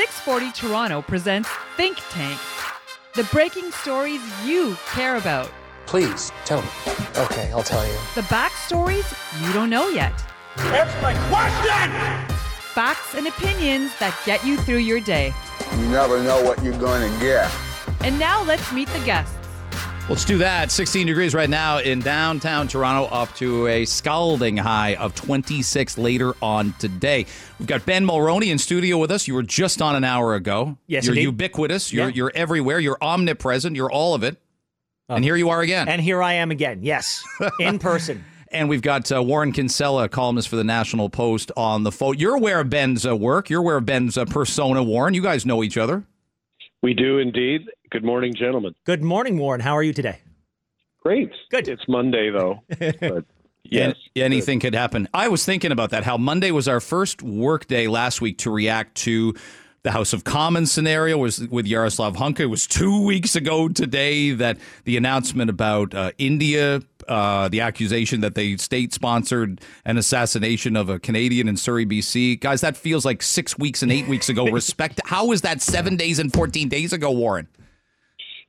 640 Toronto presents Think Tank. The breaking stories you care about. Please, tell me. Okay, I'll tell you. The backstories you don't know yet. Answer my question! Facts and opinions that get you through your day. You never know what you're going to get. And now let's meet the guests. Let's do that. 16 degrees right now in downtown Toronto, up to a scalding high of 26 later on today. We've got Ben Mulroney in studio with us. You were just on an hour ago. Yes, you're indeed. ubiquitous. You're Yeah. you're everywhere. You're omnipresent. You're all of it. and here you are again. And here I am again. Yes, in person. And we've got uh, Warren Kinsella, columnist for the National Post, on the phone. You're aware of Ben's uh, work. You're aware of Ben's uh, persona, Warren. You guys know each other. We do indeed. Good morning, gentlemen. Good morning, Warren. How are you today? Great. Good. It's Monday, though. But yes. An- anything could happen. I was thinking about that. How Monday was our first work day last week to react to the House of Commons scenario was with Yaroslav Hunka. It was two weeks ago today that the announcement about uh, India, uh, the accusation that they state sponsored an assassination of a Canadian in Surrey, BC. Guys, that feels like six weeks and eight weeks ago. Respect. How is that seven days and 14 days ago, Warren?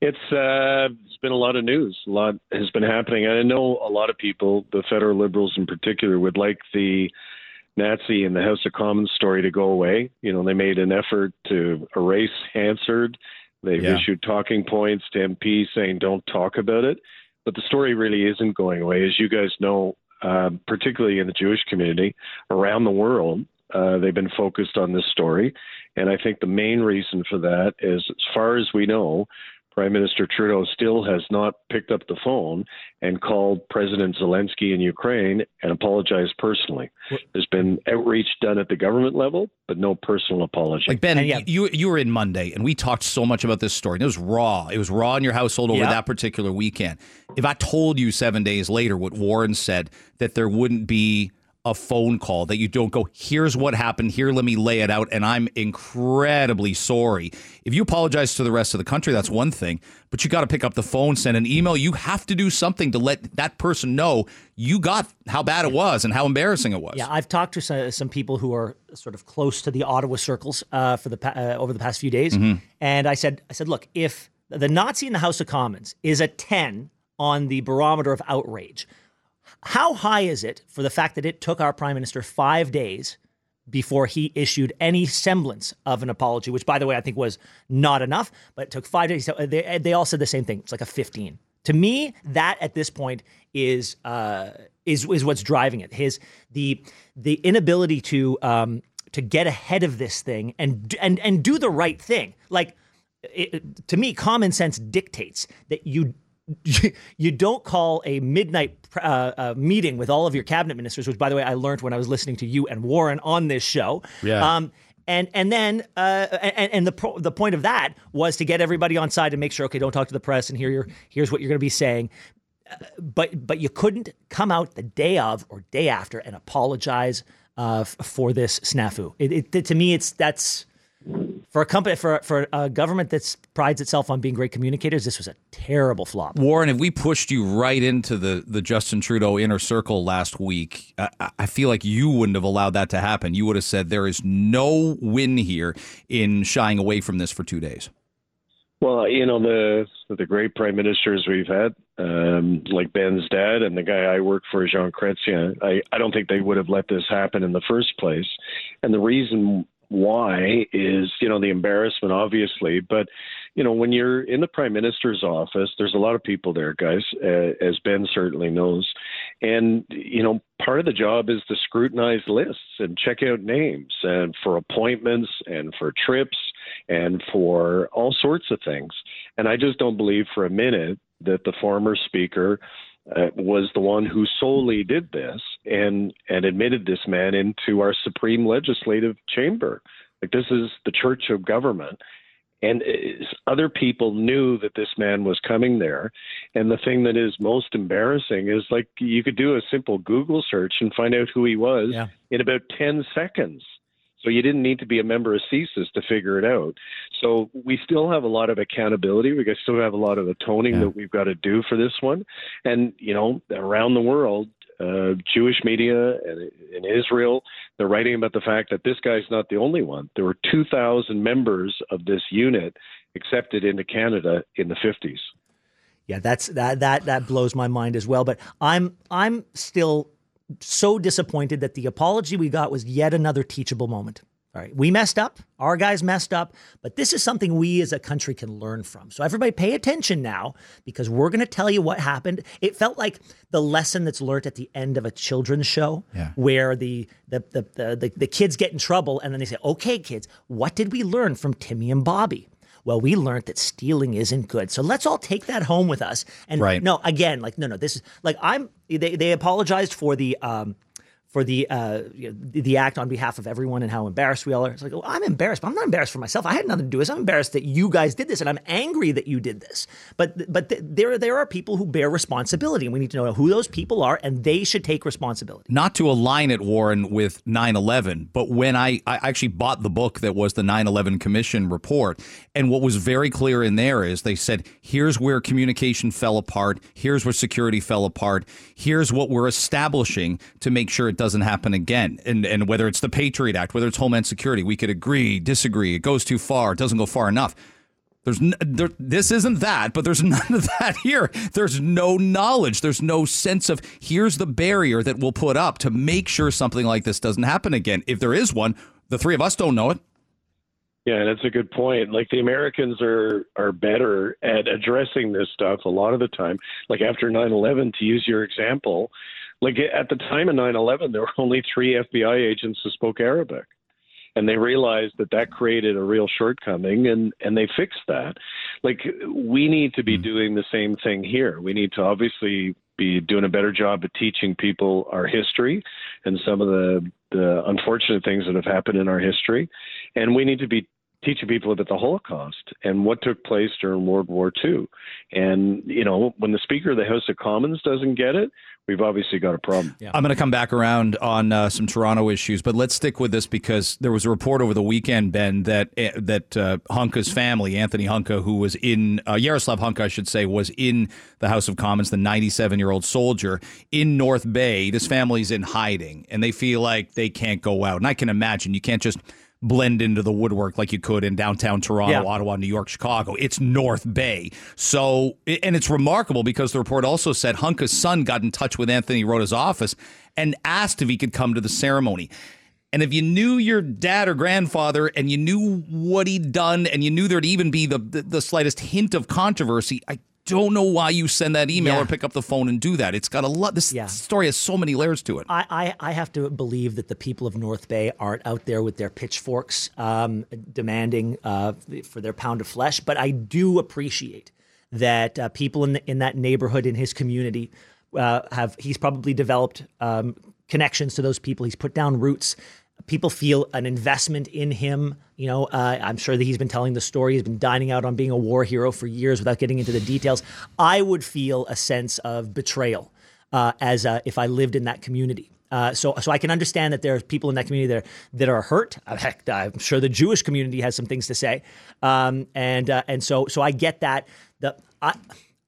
It's uh, it's been a lot of news. A lot has been happening. I know a lot of people, the federal liberals in particular, would like the Nazi and the House of Commons story to go away. You know, they made an effort to erase Hansard. They've Yeah. issued talking points to MPs saying don't talk about it. But the story really isn't going away, as you guys know. Uh, particularly in the Jewish community around the world, uh, they've been focused on this story, and I think the main reason for that is, as far as we know, Prime Minister Trudeau still has not picked up the phone and called President Zelensky in Ukraine and apologized personally. There's been outreach done at the government level, but no personal apology. Like Ben, yeah. you you were in Monday, and we talked so much about this story. And it was raw. It was raw in your household over Yeah. that particular weekend. If I told you seven days later what Warren said, that there wouldn't be a phone call, that you don't go, here's what happened, here, let me lay it out, and I'm incredibly sorry. If you apologize to the rest of the country, that's one thing, but you got to pick up the phone, send an email. You have to do something to let that person know you got how bad it was and how embarrassing it was. Yeah, I've talked to some, some people who are sort of close to the Ottawa circles uh, for the uh, over the past few days, and I said, I said, look, if the Nazi in the House of Commons is a ten on the barometer of outrage, how high is it for the fact that it took our prime minister five days before he issued any semblance of an apology? Which, by the way, I think was not enough, but it took five days. So they, they all said the same thing. It's like a fifteen. To me, that at this point is uh, is is what's driving it. His the the inability to um, to get ahead of this thing and and and do the right thing. Like it, to me, common sense dictates that you you don't call a midnight uh, uh, meeting with all of your cabinet ministers, which, by the way, I learned when I was listening to you and Warren on this show. Yeah. Um, and and then uh, and, and the pro- the point of that was to get everybody on side and make sure, okay, don't talk to the press, and here you're here's what you're going to be saying. Uh, but but you couldn't come out the day of or day after and apologize uh, f- for this snafu. It, it, to me, it's that's for a company for for a government that prides itself on being great communicators. This was a terrible flop. Warren, if we pushed you right into the, the Justin Trudeau inner circle last week, I, I feel like you wouldn't have allowed that to happen. You would have said there is no win here in shying away from this for two days. Well, you know the the great prime ministers we've had, um, like Ben's dad and the guy I work for, Jean Chrétien. I I don't think they would have let this happen in the first place, and the reason why is you know the embarrassment, obviously, but you know when you're in the prime minister's office, there's a lot of people there, guys, uh, as Ben certainly knows, and you know part of the job is to scrutinize lists and check out names and for appointments and for trips and for all sorts of things. And I just don't believe for a minute that the former speaker uh, was the one who solely did this and and admitted this man into our supreme legislative chamber. Like this is the church of government. And other people knew that this man was coming there. And the thing that is most embarrassing is like you could do a simple Google search and find out who he was Yeah. in about 10 seconds. So you didn't need to be a member of CSIS to figure it out. So we still have a lot of accountability. We still have a lot of atoning Yeah. that we've got to do for this one. And, you know, around the world, uh, Jewish media and in Israel, they're writing about the fact that this guy's not the only one. There were 2,000 members of this unit accepted into Canada in the 50s. Yeah, that's that that that blows my mind as well. But I'm I'm still so disappointed that the apology we got was yet another teachable moment. All right, we messed up. Our guys messed up, but this is something we as a country can learn from. So everybody pay attention now because we're going to tell you what happened. It felt like the lesson that's learned at the end of a children's show Yeah. where the the, the the the the kids get in trouble and then they say, "Okay, kids, what did we learn from Timmy and Bobby?" Well, we learned that stealing isn't good. So let's all take that home with us. And Right. no, again, like no, no, this is like I'm. They they apologized for the um for the uh you know, the, act on behalf of everyone and how embarrassed we all are. It's like, well, I'm embarrassed, but I'm not embarrassed for myself. I had nothing to do with this. I'm embarrassed that you guys did this, and I'm angry that you did this. But but th- there there are people who bear responsibility, and we need to know who those people are, and they should take responsibility. not to align it, Warren, with 9 11, but when I, I actually bought the book that was the 9 11 Commission report, and what was very clear in there is they said, here's where communication fell apart, here's where security fell apart, here's what we're establishing to make sure it doesn't happen again. And, and whether it's the Patriot Act, whether it's Homeland Security, we could agree, disagree, it goes too far, it doesn't go far enough. There's n- there, this isn't that, but there's none of that here. There's no knowledge. There's no sense of here's the barrier that we'll put up to make sure something like this doesn't happen again. If there is one, the three of us don't know it. Yeah, that's a good point. Like the Americans are are better at addressing this stuff a lot of the time. Like after 9/11 to use your example, like at the time of 9/11 there were only 3 FBI agents who spoke Arabic. And they realized that that created a real shortcoming and and they fixed that. Like we need to be hmm. doing the same thing here. We need to obviously be doing a better job of teaching people our history and some of the the unfortunate things that have happened in our history and we need to be teaching people about the Holocaust and what took place during World War II. And you know, when the Speaker of the House of Commons doesn't get it, we've obviously got a problem. I'm going to come back around on uh, some Toronto issues, but let's stick with this because there was a report over the weekend, Ben, that eh, that uh, Hunka's family, Anthony Hunka, who was in uh, Yaroslav Hunka, I should say, was in the House of Commons, the 97 year old soldier in North Bay. This family's in hiding, and they feel like they can't go out. And I can imagine you can't just blend into the woodwork like you could in downtown Toronto, Yeah. Ottawa, New York, Chicago. It's North Bay. So, and it's remarkable because the report also said Hunka's son got in touch with Anthony Rota's office and asked if he could come to the ceremony. And if you knew your dad or grandfather and you knew what he'd done and you knew there'd even be the, the, the slightest hint of controversy, I don't know why you send that email Yeah. or pick up the phone and do that. It's got a lot. This Yeah. story has so many layers to it. I, I, I have to believe that the people of North Bay aren't out there with their pitchforks um, demanding uh, for their pound of flesh, but I do appreciate that uh, people in the, in that neighborhood in his community uh, have. He's probably developed um, connections to those people. He's put down roots. People feel an investment in him. You know, uh, I'm sure that he's been telling the story. He's been dining out on being a war hero for years without getting into the details. I would feel a sense of betrayal uh, as uh, if I lived in that community. Uh, so, so I can understand that there are people in that community that are, that are hurt. Uh, Heck, I'm sure the Jewish community has some things to say, um, and uh, and so so I get that. The I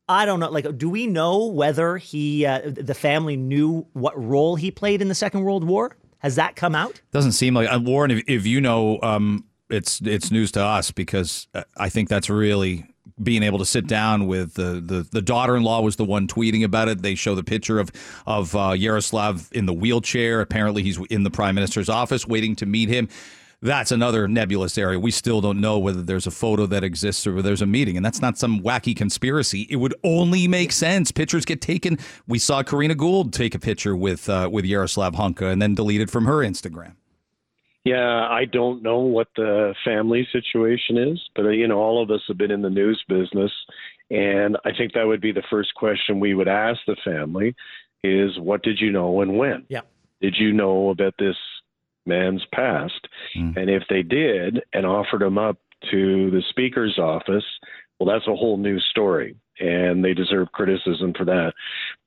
I don't know. Like, do we know whether he the family knew what role he played in the Second World War? Has that come out? Doesn't seem like uh, Warren. If, if you know, um, it's it's news to us because uh, I think that's really being able to sit down with the the, the daughter in law was the one tweeting about it. They show the picture of of uh, Yaroslav in the wheelchair. Apparently, he's in the prime minister's office waiting to meet him. That's another nebulous area. We still don't know whether there's a photo that exists or whether there's a meeting, and that's not some wacky conspiracy. It would only make sense. Pictures get taken. We saw Karina Gould take a picture with uh, with Yaroslav Hunka and then deleted from her Instagram. Yeah, I don't know what the family situation is, but uh, you know, all of us have been in the news business, and I think that would be the first question we would ask the family: is what did you know and when? Yeah. Did you know about this man's past? And if they did and offered him up to the speaker's office, well, that's a whole new story, and they deserve criticism for that.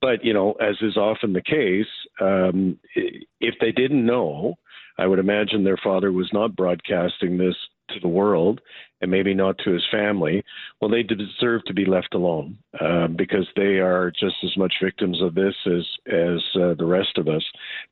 But you know, as is often the case, um, if they didn't know, I would imagine their father was not broadcasting this to the world and maybe not to his family, well, they deserve to be left alone uh, because they are just as much victims of this as as uh, the rest of us.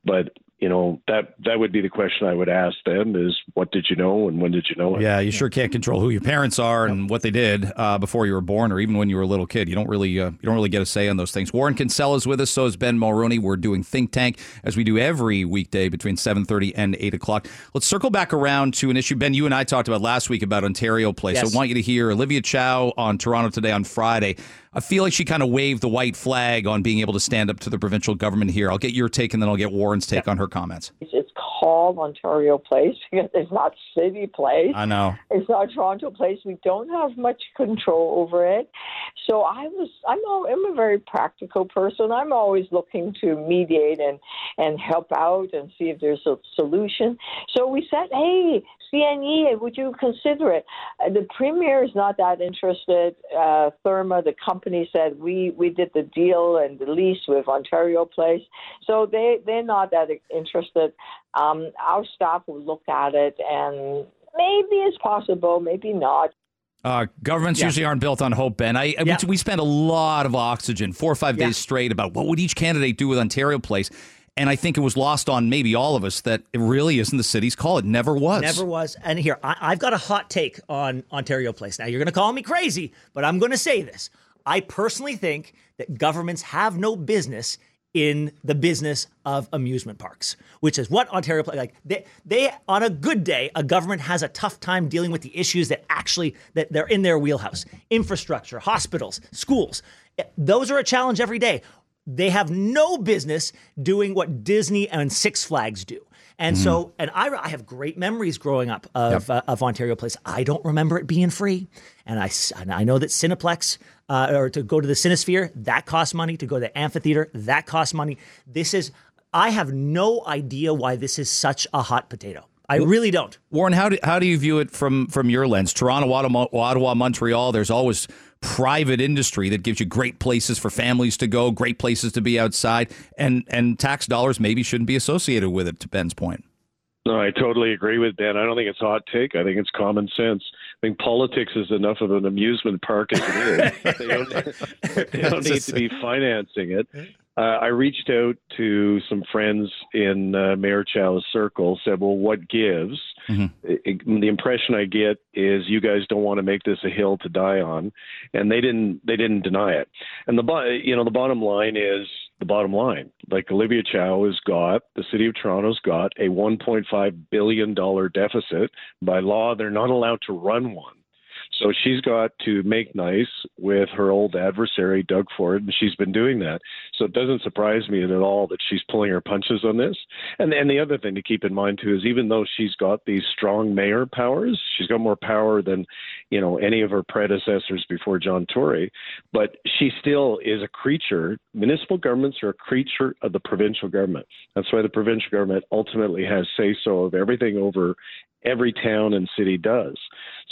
But you know that that would be the question I would ask them: is what did you know and when did you know it? Yeah, you sure can't control who your parents are and what they did uh, before you were born, or even when you were a little kid. You don't really uh, you don't really get a say on those things. Warren Kinsella is with us. So is Ben Mulroney. We're doing Think Tank as we do every weekday between seven thirty and eight o'clock. Let's circle back around to an issue Ben you and I talked about last week about Ontario Place. Yes. I want you to hear Olivia Chow on Toronto Today on Friday. I feel like she kind of waved the white flag on being able to stand up to the provincial government here. I'll get your take and then I'll get Warren's take on her comments. It's called Ontario Place because it's not City Place. I know. It's not Toronto Place. We don't have much control over it. So I was, I'm, al- I'm a very practical person. I'm always looking to mediate and, and help out and see if there's a solution. So we said, hey, CNE, would you consider it? Uh, the premier is not that interested. Uh, Therme, the company, said we, we did the deal and the lease with Ontario Place. So they, they're not that interested. Um, our staff will look at it and maybe it's possible, maybe not. Uh, governments Yeah. usually aren't built on hope, Ben. I, Yeah. we, we spent a lot of oxygen, four or five Yeah. days straight, about what would each candidate do with Ontario Place. And I think it was lost on maybe all of us that it really isn't the city's call. It never was. Never was. And here, I, I've got a hot take on Ontario Place. Now, you're going to call me crazy, but I'm going to say this. I personally think that governments have no business in the business of amusement parks, which is what Ontario Place like. They, they on a good day, a government has a tough time dealing with the issues that actually that they're in their wheelhouse: infrastructure, hospitals, schools. Those are a challenge every day. They have no business doing what Disney and Six Flags do. And so, and I, I have great memories growing up of, uh, of Ontario Place. I don't remember it being free. And I, and I know that Cineplex, uh, or to go to the Cinesphere, that costs money. To go to the amphitheater, that costs money. This is, I have no idea why this is such a hot potato. I really don't. Warren, how do, how do you view it from, from your lens? Toronto, Ottawa, Ottawa, Montreal, there's always private industry that gives you great places for families to go, great places to be outside, and, and tax dollars maybe shouldn't be associated with it, to Ben's point. No, I totally agree with Ben. I don't think it's a hot take. I think it's common sense. I think politics is enough of an amusement park as it is. they don't, they don't need to be financing it. Uh, I reached out to some friends in uh, Mayor Chow's circle, said, well, what gives? It- it- the impression I get is you guys don't want to make this a hill to die on, and they didn't. They didn't deny it. And the you know the bottom line is the bottom line. Like Olivia Chow has got, the city of Toronto's got a 1.5 billion dollar deficit. By law, they're not allowed to run one. So she's got to make nice with her old adversary, Doug Ford, and she's been doing that. So it doesn't surprise me at all that she's pulling her punches on this. And and the other thing to keep in mind too is even though she's got these strong mayor powers, she's got more power than you know any of her predecessors before John Tory, but she still is a creature. Municipal governments are a creature of the provincial government. That's why the provincial government ultimately has say so of everything over every town and city does.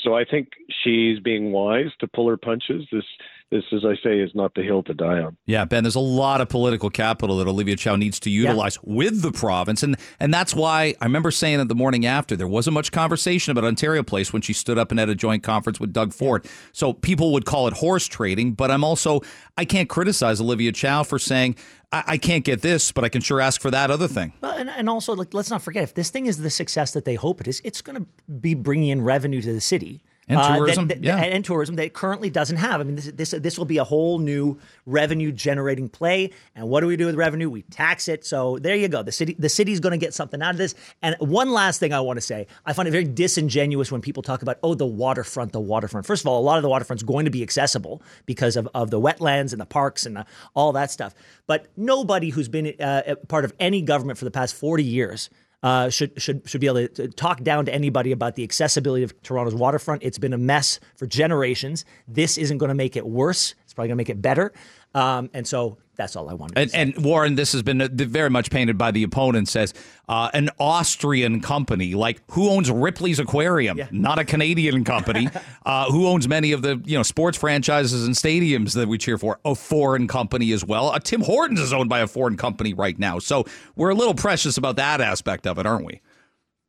So I think she's being wise to pull her punches. This, this, as I say, is not the hill to die on. Yeah, Ben, there's a lot of political capital that Olivia Chow needs to utilize with the province. And and that's why I remember saying it the morning after, there wasn't much conversation about Ontario Place when she stood up and had a joint conference with Doug Ford. So people would call it horse trading, but I'm also, I can't criticize Olivia Chow for saying, I, I can't get this, but I can sure ask for that other thing. Well, and, and also, like, let's not forget, if this thing is the success that they hope it is, it's going to be bringing in revenue to the city. And uh, that- tourism, that- yeah. and, tourism that it currently doesn't have. I mean, this this this will be a whole new revenue generating play. And what do we do with revenue? We tax it. So there you go. The city the city's going to get something out of this. And one last thing I want to say, I find it very disingenuous when people talk about oh the waterfront, the waterfront. First of all, a lot of the waterfront's going to be accessible because of, of the wetlands and the parks and the, all that stuff. But nobody who's been uh, part of any government for the past forty years uh, should should should be able to talk down to anybody about the accessibility of Toronto's waterfront. It's been a mess for generations. This isn't going to make it worse. It's probably going to make it better. Um, and so that's all I wanted. to And, say. and Warren, this has been uh, very much painted by the opponent. Says uh, an Austrian company, like who owns Ripley's Aquarium, not a Canadian company. uh, who owns many of the you know sports franchises and stadiums that we cheer for? A foreign company as well. Uh, Tim Hortons is owned by a foreign company right now. So we're a little precious about that aspect of it, aren't we?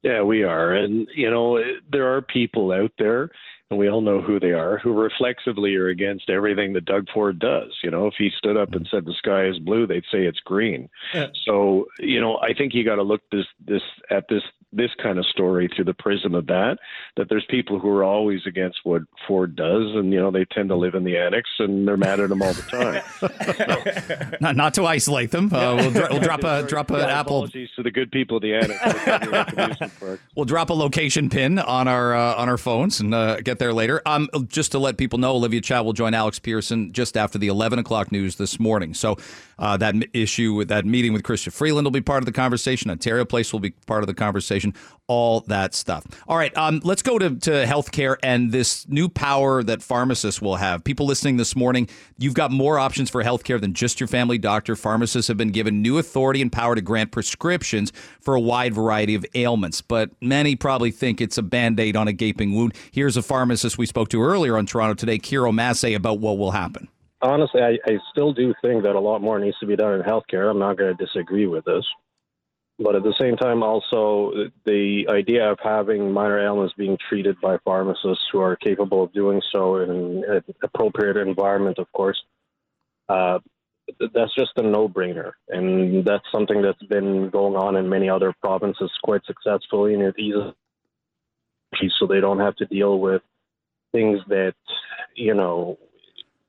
Yeah, we are. And, you know, there are people out there, and we all know who they are, who reflexively are against everything that Doug Ford does. You know, if he stood up and said the sky is blue, they'd say it's green. Yeah. So, you know, I think you got to look this this at this this kind of story through the prism of that. That there's people who are always against what Ford does, and you know they tend to live in the annex, and they're mad at him all the time. not, not to isolate them. Uh, we'll, dr- we'll, drop a drop an yeah, apple. Apologies to the good people of the annex. we'll drop a location pin on our uh, on our phones and uh, get there later. Um, just to let people know, Olivia Chow will join Alex Pearson just after the 11 o'clock news this morning. So uh, that issue that meeting with Chrystia Freeland will be part of the conversation. Ontario Place will be part of the conversation. All that stuff. All right, um, let's go to, to healthcare and this new power that pharmacists will have. People listening this morning, you've got more options for healthcare than just your family doctor. Pharmacists have been given new authority and power to grant prescriptions for a wide variety of ailments, but many probably think it's a band aid on a gaping wound. Here's a pharmacist we spoke to earlier on Toronto today, Kiro Massey, about what will happen honestly, I, I still do think that a lot more needs to be done in healthcare. I'm not going to disagree with this. But at the same time, also, the idea of having minor ailments being treated by pharmacists who are capable of doing so in an appropriate environment, of course, uh, that's just a no brainer. And that's something that's been going on in many other provinces quite successfully. And it eases so they don't have to deal with things that, you know,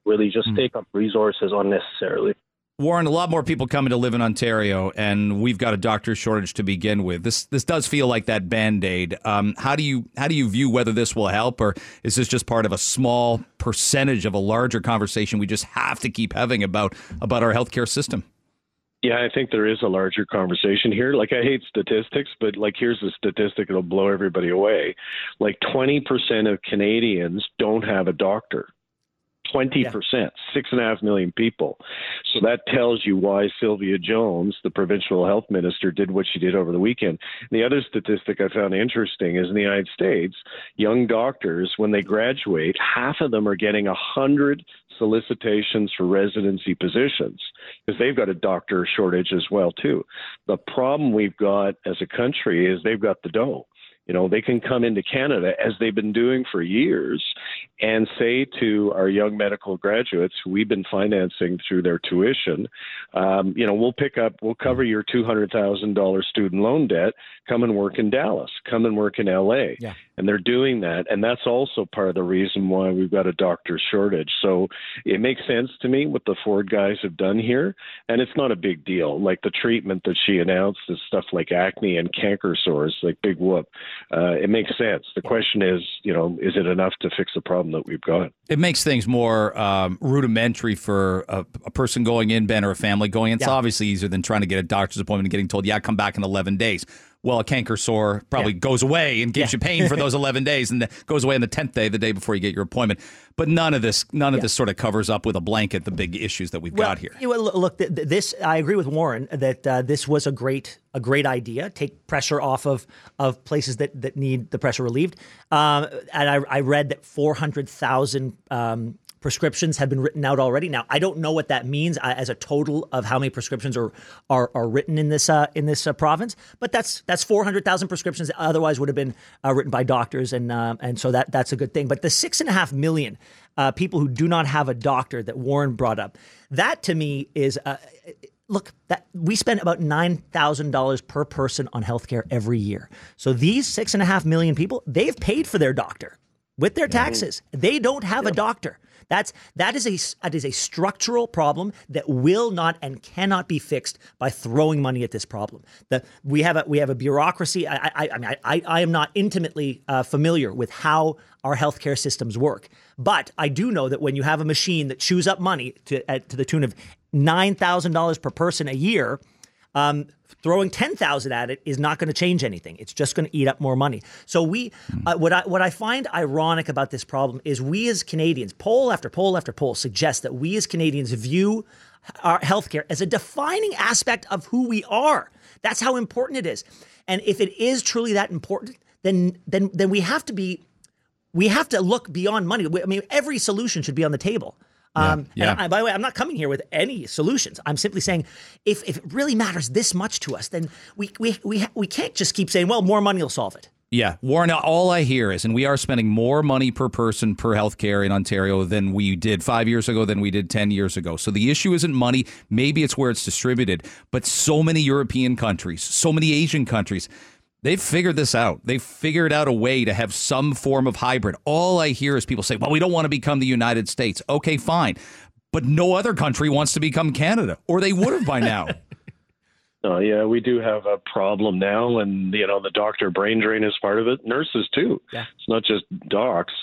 really just mm. take up resources unnecessarily. Warren, a lot more people coming to live in Ontario, and we've got a doctor shortage to begin with. This this does feel like that band aid. Um, how do you how do you view whether this will help, or is this just part of a small percentage of a larger conversation we just have to keep having about about our healthcare system? Yeah, I think there is a larger conversation here. Like, I hate statistics, but like, here's a statistic that'll blow everybody away. Like, 20% of Canadians don't have a doctor. 20%, yeah. six and a half million people. So that tells you why Sylvia Jones, the provincial health minister, did what she did over the weekend. And the other statistic I found interesting is in the United States, young doctors, when they graduate, half of them are getting a hundred solicitations for residency positions because they've got a doctor shortage as well too. The problem we've got as a country is they've got the dough. You know, they can come into Canada as they've been doing for years and say to our young medical graduates who we've been financing through their tuition, um, you know, we'll pick up, we'll cover your $200,000 student loan debt, come and work in Dallas, come and work in LA. Yeah. And they're doing that. And that's also part of the reason why we've got a doctor shortage. So it makes sense to me what the Ford guys have done here. And it's not a big deal. Like the treatment that she announced is stuff like acne and canker sores, like big whoop uh, it makes sense. The question is, you know, is it enough to fix the problem that we've got? It makes things more um, rudimentary for a, a, person going in, Ben, or a family going in. It's yeah. obviously easier than trying to get a doctor's appointment and getting told, yeah, come back in 11 days well, a canker sore probably yeah. goes away and gives yeah. you pain for those 11 days and goes away on the 10th day, the day before you get your appointment. But none of this, none of yeah. this sort of covers up with a blanket the big issues that we've well, got here. Well, look, this I agree with Warren that uh, this was a great a great idea. Take pressure off of of places that that need the pressure relieved. Um, and I, I, read that 400,000 um, prescriptions have been written out already. Now, I don't know what that means uh, as a total of how many prescriptions are are, are written in this uh, in this uh, province, but that's that's 400,000 prescriptions that otherwise would have been uh, written by doctors, and uh, and so that that's a good thing. But the six and a half million uh, people who do not have a doctor that Warren brought up, that to me is. Look, that we spend about nine thousand dollars per person on healthcare every year. So these six and a half million people, they've paid for their doctor with their taxes. They don't have a doctor. That's that is a that is a structural problem that will not and cannot be fixed by throwing money at this problem. The, we have a we have a bureaucracy. I I, I mean I, I am not intimately uh, familiar with how our healthcare systems work, but I do know that when you have a machine that chews up money to uh, to the tune of nine thousand dollars per person a year. Um, throwing 10,000 at it is not going to change anything. It's just going to eat up more money. So we uh, what I what I find ironic about this problem is we as Canadians, poll after poll after poll suggests that we as Canadians view our healthcare as a defining aspect of who we are. That's how important it is. And if it is truly that important, then then then we have to be we have to look beyond money. I mean, every solution should be on the table. Um, Yeah. And I, by the way, I'm not coming here with any solutions. I'm simply saying, if, if it really matters this much to us, then we we we we can't just keep saying, well, more money will solve it. Yeah, Warren, all I hear is, and we are spending more money per person per healthcare in Ontario than we did five years ago, than we did 10 years ago. So the issue isn't money. Maybe it's where it's distributed. But so many European countries, so many Asian countries, they've figured this out. They've figured out a way to have some form of hybrid. All I hear is people say, well, we don't want to become the United States. Okay, fine. But no other country wants to become Canada, or they would have by now. Uh, yeah, we do have a problem now, and you know the doctor brain drain is part of it. Nurses too. Yeah. It's not just docs.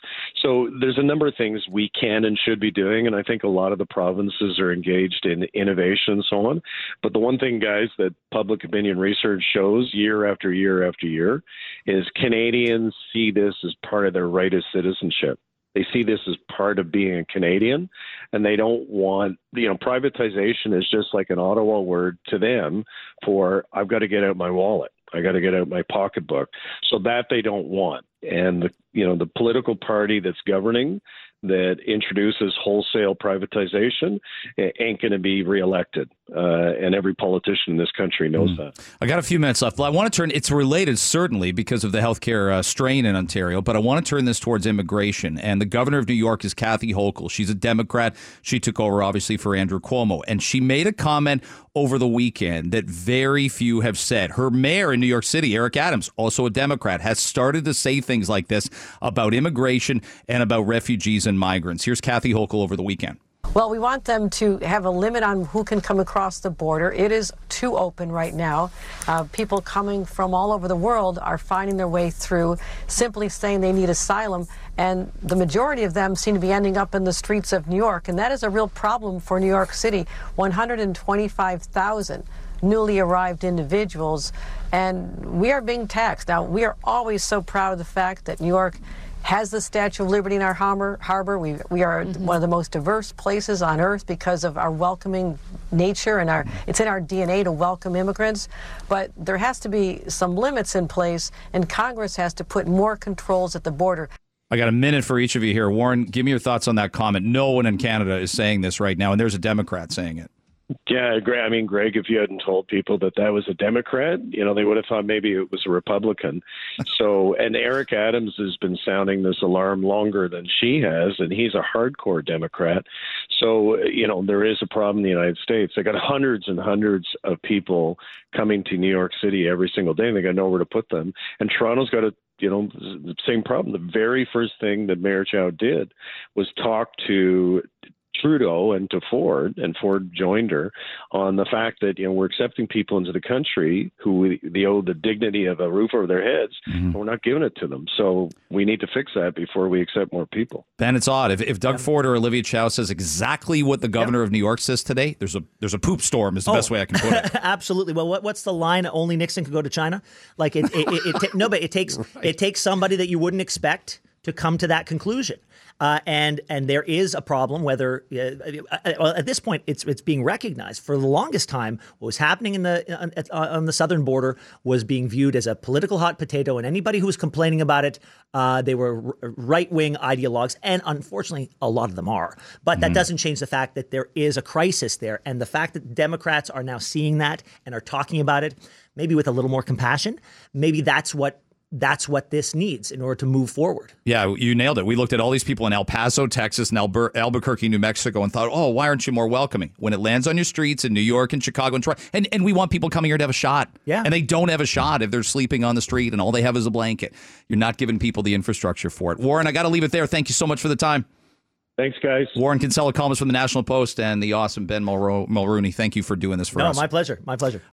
So there's a number of things we can and should be doing, and I think a lot of the provinces are engaged in innovation and so on. But the one thing, guys, that public opinion research shows year after year after year is Canadians see this as part of their right of citizenship. They see this as part of being a Canadian, and they don't want, you know, privatization is just like an Ottawa word to them for I've got to get out my wallet. I got to get out my pocketbook. So that they don't want. And the, you know, the political party that's governing that introduces wholesale privatization eh, ain't going to be reelected. Uh, and every politician in this country knows Mm. that. I got a few minutes left. I want to turn. It's related certainly because of the healthcare uh, strain in Ontario, but I want to turn this towards immigration. And the governor of New York is Kathy Hochul. She's a Democrat. She took over obviously for Andrew Cuomo, and she made a comment over the weekend that very few have said. Her mayor in New York City, Eric Adams, also a Democrat, has started to say things like this about immigration and about refugees and migrants. Here's Kathy Hochul over the weekend. Well, we want them to have a limit on who can come across the border. It is too open right now. Uh, people coming from all over the world are finding their way through, simply saying they need asylum, and the majority of them seem to be ending up in the streets of New York, and that is a real problem for New York City. 125,000 newly arrived individuals, and we are being taxed. Now, we are always so proud of the fact that New York has the Statue of Liberty in our harbor. harbor. We, we are mm-hmm. one of the most diverse places on earth because of our welcoming nature and our it's in our DNA to welcome immigrants. But there has to be some limits in place, and Congress has to put more controls at the border. I got a minute for each of you here. Warren, give me your thoughts on that comment. No one in Canada is saying this right now, and there's a Democrat saying it. Yeah, Greg. I mean, Greg, if you hadn't told people that that was a Democrat, you know, they would have thought maybe it was a Republican. So, and Eric Adams has been sounding this alarm longer than she has, and he's a hardcore Democrat. So, you know, there is a problem in the United States. They got hundreds and hundreds of people coming to New York City every single day, and they got nowhere to put them. And Toronto's got a you know, the same problem. The very first thing that Mayor Chow did was talk to Trudeau and to Ford, and Ford joined her on the fact that you know we're accepting people into the country who we, they owe the dignity of a roof over their heads, and mm-hmm. we're not giving it to them. So we need to fix that before we accept more people. Ben, it's odd. If, if Doug Ford or Olivia Chow says exactly what the governor of New York says today, there's a there's a poop storm. Is the Oh. best way I can put it. Absolutely. Well, what, what's the line? Only Nixon could go to China. Like it. it, it, it ta- no, but it takes it takes somebody that you wouldn't expect to come to that conclusion. Uh, and and there is a problem. Whether uh, uh, at this point it's it's being recognized. For the longest time, what was happening in the on, on the southern border was being viewed as a political hot potato, and anybody who was complaining about it, uh, they were right wing ideologues, and unfortunately, a lot of them are. But that doesn't change the fact that there is a crisis there, and the fact that Democrats are now seeing that and are talking about it, maybe with a little more compassion, maybe that's what that's what this needs in order to move forward. Yeah, you nailed it. We looked at all these people in El Paso, Texas, and Alber- Albuquerque, New Mexico, and thought, oh, why aren't you more welcoming? When it lands on your streets in New York and Chicago and Toronto, and, and we want people coming here to have a shot. Yeah. And they don't have a shot if they're sleeping on the street and all they have is a blanket. You're not giving people the infrastructure for it. Warren, I got to leave it there. Thank you so much for the time. Thanks, guys. Warren Kinsella, columnist from the National Post, and the awesome Ben Mulro- Mulroney. Thank you for doing this for no, us. No, my pleasure. My pleasure.